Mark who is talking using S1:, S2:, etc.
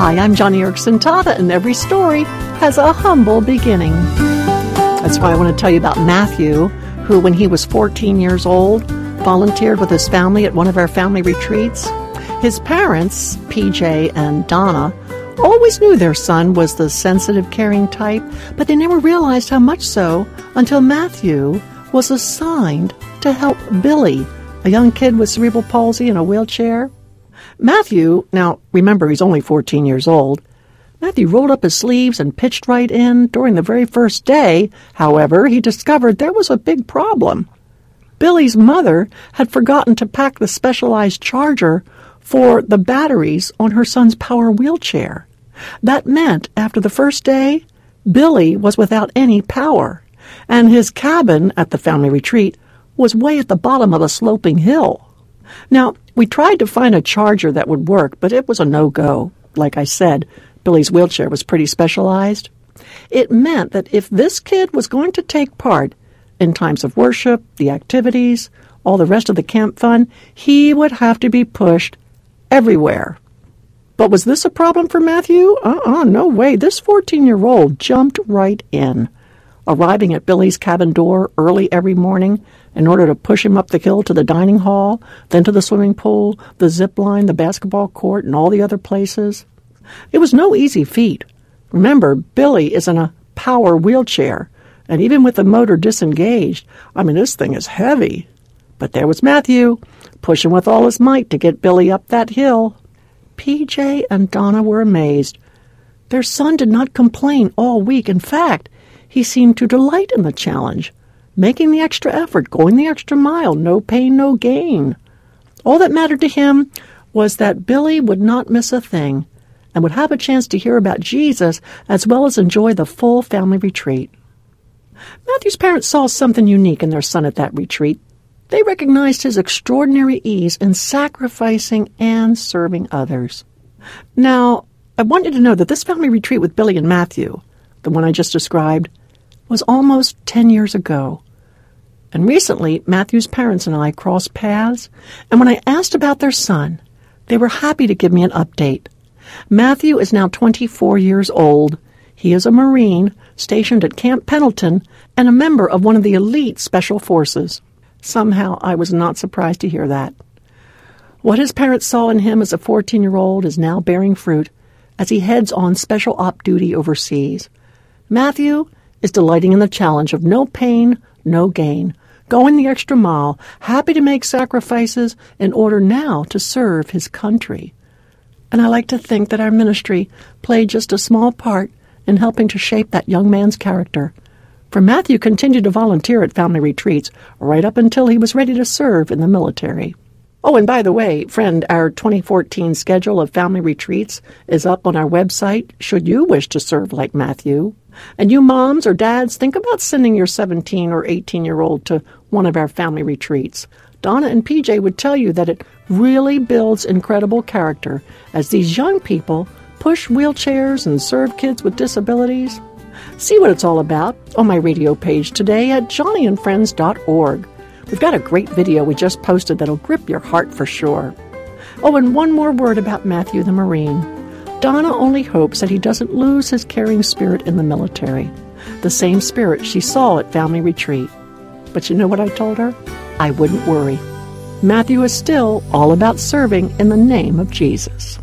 S1: Hi, I'm Joni Eareckson Tada, and every story has a humble beginning. That's why I want to tell you about Matthew, who, when he was 14 years old, volunteered with his family at one of our family retreats. His parents, PJ and Donna, always knew their son was the sensitive, caring type, but they never realized how much so until Matthew was assigned to help Billy, a young kid with cerebral palsy in a wheelchair. Matthew, now remember he's only 14 years old, Matthew rolled up his sleeves and pitched right in. During the very first day, however, he discovered there was a big problem. Billy's mother had forgotten to pack the specialized charger for the batteries on her son's power wheelchair. That meant after the first day, Billy was without any power, and his cabin at the family retreat was way at the bottom of a sloping hill. Now, we tried to find a charger that would work, but it was a no go. Like I said, Billy's wheelchair was pretty specialized. It meant that if this kid was going to take part in times of worship, the activities, all the rest of the camp fun, he would have to be pushed everywhere. But was this a problem for Matthew? Uh-uh, no way. This 14-year-old jumped right in, arriving at Billy's cabin door early every morning in order to push him up the hill to the dining hall, then to the swimming pool, the zip line, the basketball court, and all the other places. It was no easy feat. Remember, Billy is in a power wheelchair, and even with the motor disengaged, I mean, this thing is heavy. But there was Matthew, pushing with all his might to get Billy up that hill. PJ and Donna were amazed. Their son did not complain all week. In fact, he seemed to delight in the challenge, making the extra effort, going the extra mile, no pain, no gain. All that mattered to him was that Billy would not miss a thing and would have a chance to hear about Jesus as well as enjoy the full family retreat. Matthew's parents saw something unique in their son at that retreat. They recognized his extraordinary ease in sacrificing and serving others. Now, I want you to know that this family retreat with Billy and Matthew, the one I just described, was almost 10 years ago. And recently, Matthew's parents and I crossed paths, and when I asked about their son, they were happy to give me an update. Matthew is now 24 years old. He is a Marine stationed at Camp Pendleton and a member of one of the elite special forces. Somehow I was not surprised to hear that. What his parents saw in him as a 14 year old is now bearing fruit as he heads on special op duty overseas. Matthew is delighting in the challenge of no pain, no gain, going the extra mile, happy to make sacrifices in order now to serve his country. And I like to think that our ministry played just a small part in helping to shape that young man's character for Matthew continued to volunteer at family retreats right up until he was ready to serve in the military. Oh, and by the way, friend, our 2014 schedule of family retreats is up on our website should you wish to serve like Matthew. And you moms or dads, think about sending your 17 or 18 year old to one of our family retreats. Donna and PJ would tell you that it really builds incredible character as these young people push wheelchairs and serve kids with disabilities. See what it's all about on my radio page today at joniandfriends.org. We've got a great video we just posted that'll grip your heart for sure. Oh, and one more word about Matthew the Marine. Donna only hopes that he doesn't lose his caring spirit in the military, the same spirit she saw at family retreat. But you know what I told her? I wouldn't worry. Matthew is still all about serving in the name of Jesus.